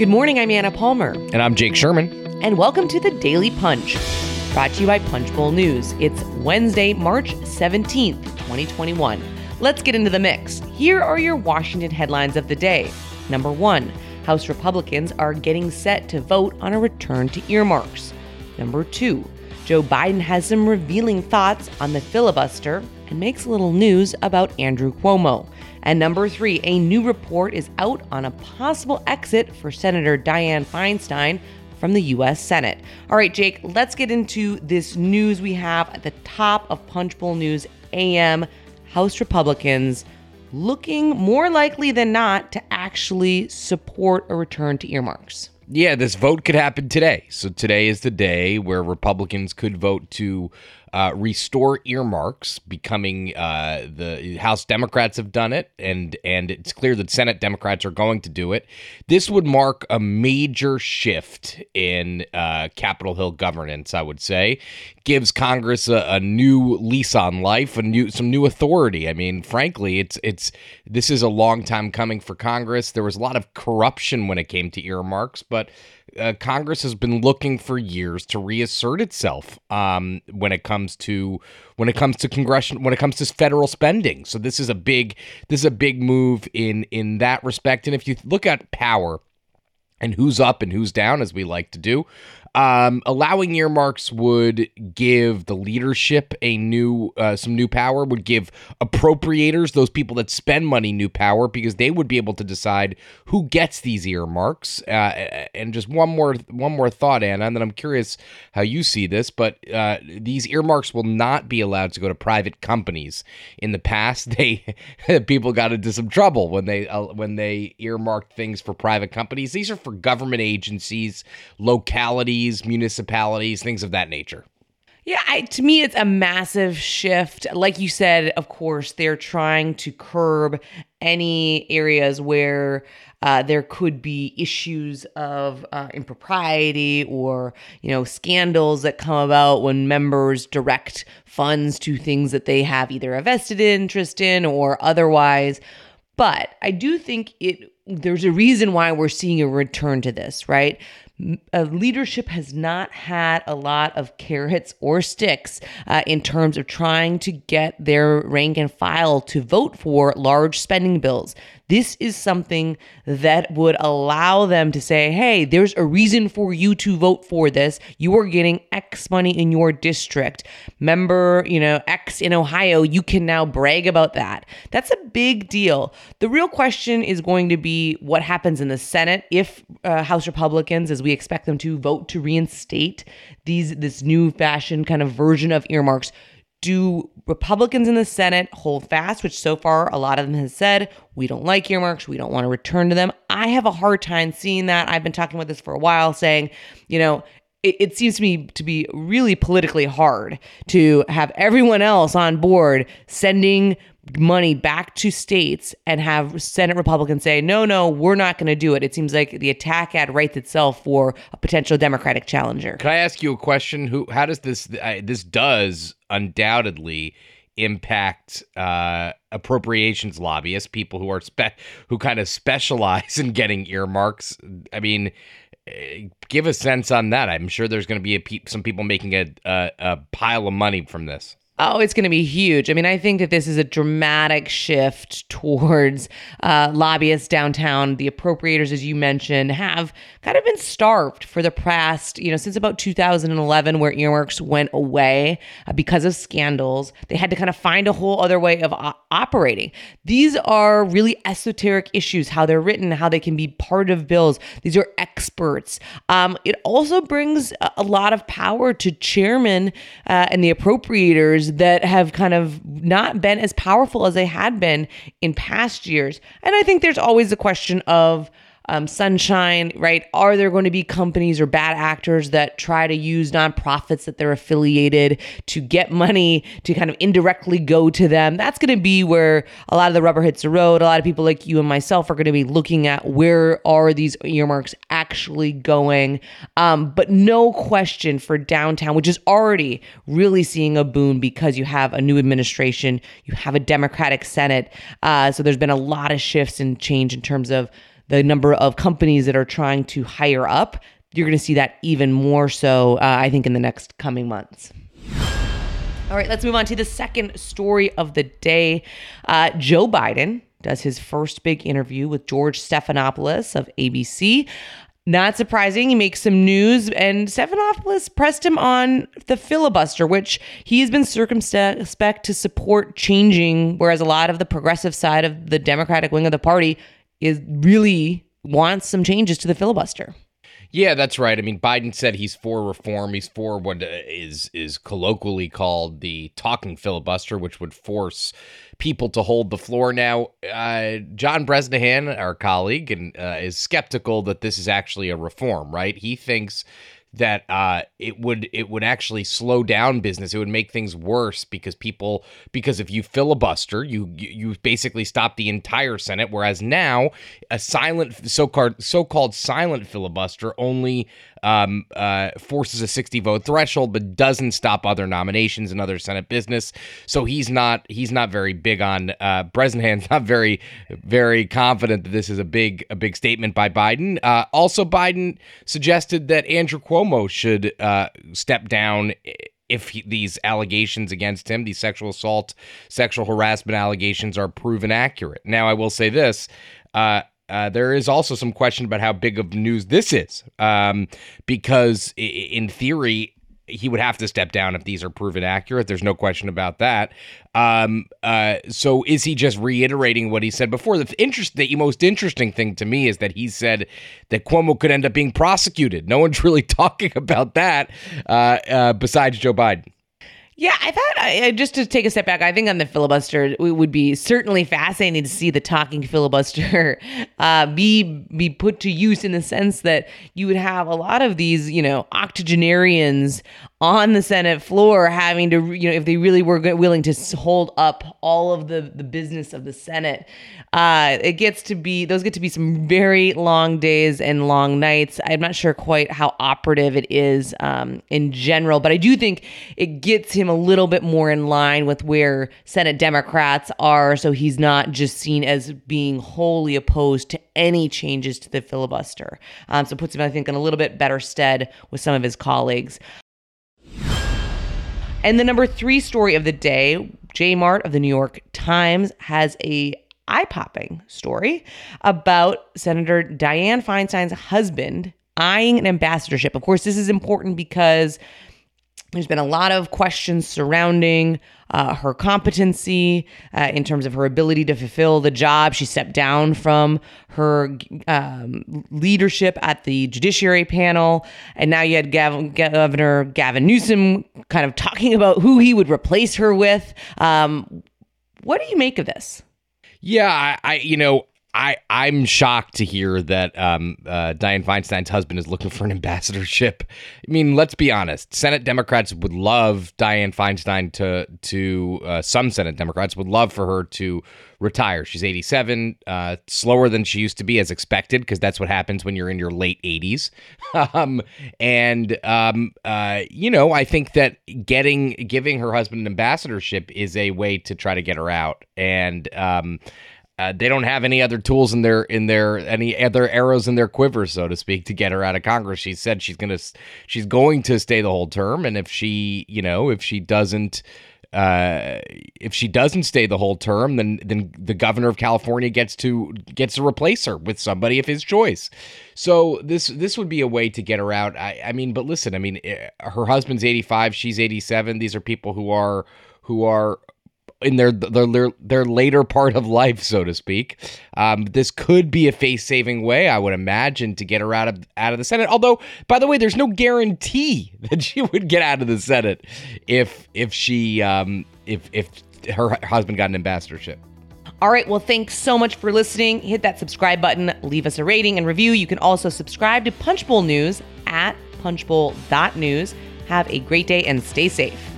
Good morning, I'm Anna Palmer. And I'm Jake Sherman. And welcome to the Daily Punch, brought to you by Punchbowl News. It's Wednesday, March 17th, 2021. Let's get into the mix. Here are your Washington headlines of the day. Number one, House Republicans are getting set to vote on a return to earmarks. Number two, Joe Biden has some revealing thoughts on the filibuster and makes a little news about Andrew Cuomo. And number three, a new report is out on a possible exit for Senator Dianne Feinstein from the U.S. Senate. All right, Jake, let's get into this news we have at the top of Punchbowl News AM. House Republicans looking more likely than not to actually support a return to earmarks. Yeah, this vote could happen today. So today is the day where Republicans could vote to uh, restore earmarks, becoming uh, the House Democrats have done it, and and it's clear that Senate Democrats are going to do it. This would mark a major shift in uh, Capitol Hill governance. I would say gives Congress a, a, new lease on life, a new some new authority. I mean, frankly, it's it's this is a long time coming for Congress. There was a lot of corruption when it came to earmarks, but uh, Congress has been looking for years to reassert itself um, when it comes to when it comes to congressional when it comes to federal spending. So this is a big this is a big move in in that respect. And if you look at power and who's up and who's down, as we like to do, um, allowing earmarks would give the leadership a new, uh, some new power. Would give appropriators, those people that spend money, new power because they would be able to decide who gets these earmarks. Uh, and just one more, one more thought, Anna, and then I'm curious how you see this. But uh, these earmarks will not be allowed to go to private companies. In the past, they people got into some trouble when they uh, when they earmarked things for private companies. These are for government agencies, localities municipalities, things of that nature. Yeah, I, to me, it's a massive shift. Like you said, of course, they're trying to curb any areas where uh, there could be issues of uh, impropriety or you know scandals that come about when members direct funds to things that they have either a vested interest in or otherwise. But I do think it there's a reason why we're seeing a return to this, right? uh, leadership has not had a lot of carrots or sticks uh, in terms of trying to get their rank and file to vote for large spending bills. This is something that would allow them to say, hey, there's a reason for you to vote for this. You are getting X money in your district. Member, you know, X in Ohio, you can now brag about that. That's a big deal. The real question is going to be what happens in the Senate if uh, House Republicans, as we expect them to, vote to reinstate these this new fashion kind of version of earmarks do Republicans in the Senate hold fast, which so far a lot of them has said, we don't like earmarks, we don't want to return to them? I have a hard time seeing that. I've been talking about this for a while, saying, you know, it, it seems to me to be really politically hard to have everyone else on board sending money back to states and have Senate Republicans say, no, no, we're not going to do it. It seems like the attack ad writes itself for a potential Democratic challenger. Can I ask you a question? Who? How does this? Uh, this does undoubtedly impact uh, appropriations lobbyists, people who are spe- who kind of specialize in getting earmarks. I mean, give a sense on that. I'm sure there's going to be pe- some people making a, a, a pile of money from this. Oh, it's going to be huge. I mean, I think that this is a dramatic shift towards uh, lobbyists downtown. The appropriators, as you mentioned, have kind of been starved for the past, you know, since about 2011, where earmarks went away uh, because of scandals. They had to kind of find a whole other way of uh, operating. These are really esoteric issues, how they're written, how they can be part of bills. These are experts. Um, it also brings a, a, lot of power to chairmen uh, and the appropriators that have kind of not been as powerful as they had been in past years. And I think there's always a question of um, sunshine, right? Are there going to be companies or bad actors that try to use nonprofits that they're affiliated to get money to kind of indirectly go to them? That's going to be where a lot of the rubber hits the road. A lot of people like you and myself are going to be looking at where are these earmarks actually going. Um, but no question for downtown, which is already really seeing a boom because you have a new administration, you have a Democratic Senate. Uh, so there's been a lot of shifts and change in terms of the number of companies that are trying to hire up. You're going to see that even more so, uh, I think, in the next coming months. All right, let's move on to the second story of the day. Uh, Joe Biden does his first big interview with George Stephanopoulos of ABC. Not surprising, he makes some news, and Stephanopoulos pressed him on the filibuster, which he has been circumspect to support changing, whereas a lot of the progressive side of the Democratic wing of the party is really wants some changes to the filibuster. Yeah, that's right. I mean, Biden said he's for reform. He's for what is is colloquially called the talking filibuster, which would force people to hold the floor. Now, uh, John Bresnahan, our colleague, and uh, is skeptical that this is actually a reform. Right? He thinks that uh, it would it would actually slow down business. It would make things worse because people because if you filibuster, you you basically stop the entire Senate. Whereas now, a silent so called so called silent filibuster only um, uh, forces a 60 vote threshold, but doesn't stop other nominations and other Senate business. So he's not he's not very big on uh, Bresnahan's not very very confident that this is a big a big statement by Biden. Uh, also, Biden suggested that Andrew Cuomo should uh, step down if he, these allegations against him, these sexual assault, sexual harassment allegations, are proven accurate. Now, I will say this. Uh, uh, there is also some question about how big of news this is, um, because in theory, he would have to step down if these are proven accurate. There's no question about that. Um, uh, so is he just reiterating what he said before? The interest, the most interesting thing to me is that he said that Cuomo could end up being prosecuted. No one's really talking about that uh, uh, besides Joe Biden. Yeah, I thought I, just to take a step back, I think on the filibuster, it would be certainly fascinating to see the talking filibuster uh, be be put to use in the sense that you would have a lot of these, you know, octogenarians on the Senate floor having to, you know, if they really were willing to hold up all of the the business of the Senate, uh, it gets to be those get to be some very long days and long nights. I'm not sure quite how operative it is um, in general, but I do think it gets him a little bit more in line with where Senate Democrats are, so he's not just seen as being wholly opposed to any changes to the filibuster. Um, so puts him, I think, in a little bit better stead with some of his colleagues. And the number three story of the day, J Mart of the New York Times has a eye-popping story about Senator Dianne Feinstein's husband eyeing an ambassadorship. Of course, this is important because there's been a lot of questions surrounding uh, her competency uh, in terms of her ability to fulfill the job. She stepped down from her um, leadership at the Judiciary panel. And now you had Governor Gavin Newsom kind of talking about who he would replace her with. Um, what do you make of this? Yeah, I, I you know, I I'm shocked to hear that um, uh, Dianne Feinstein's husband is looking for an ambassadorship. I mean, let's be honest. Senate Democrats would love Dianne Feinstein to to uh, some Senate Democrats would love for her to retire. She's 87, uh, slower than she used to be, as expected, because that's what happens when you're in your late 80s. um, and um, uh, you know, I think that getting giving her husband an ambassadorship is a way to try to get her out and. Uh, they don't have any other tools in their in their any other arrows in their quiver, so to speak, to get her out of Congress. She said she's gonna she's going to stay the whole term, and if she you know if she doesn't uh, if she doesn't stay the whole term, then then the governor of California gets to gets to replace her with somebody of his choice. So this this would be a way to get her out. I, I mean, but listen, I mean, eh, her husband's eighty five, she's eighty seven. These are people who are who are in their their their later part of life, so to speak. Um, this could be a face saving way, I would imagine, to get her out of out of the Senate. Although, by the way, there's no guarantee that she would get out of the Senate if if she um, if if her husband got an ambassadorship. All right, well, thanks so much for listening. Hit that subscribe button, leave us a rating and review. You can also subscribe to Punchbowl News at punchbowl.news. Have a great day and stay safe.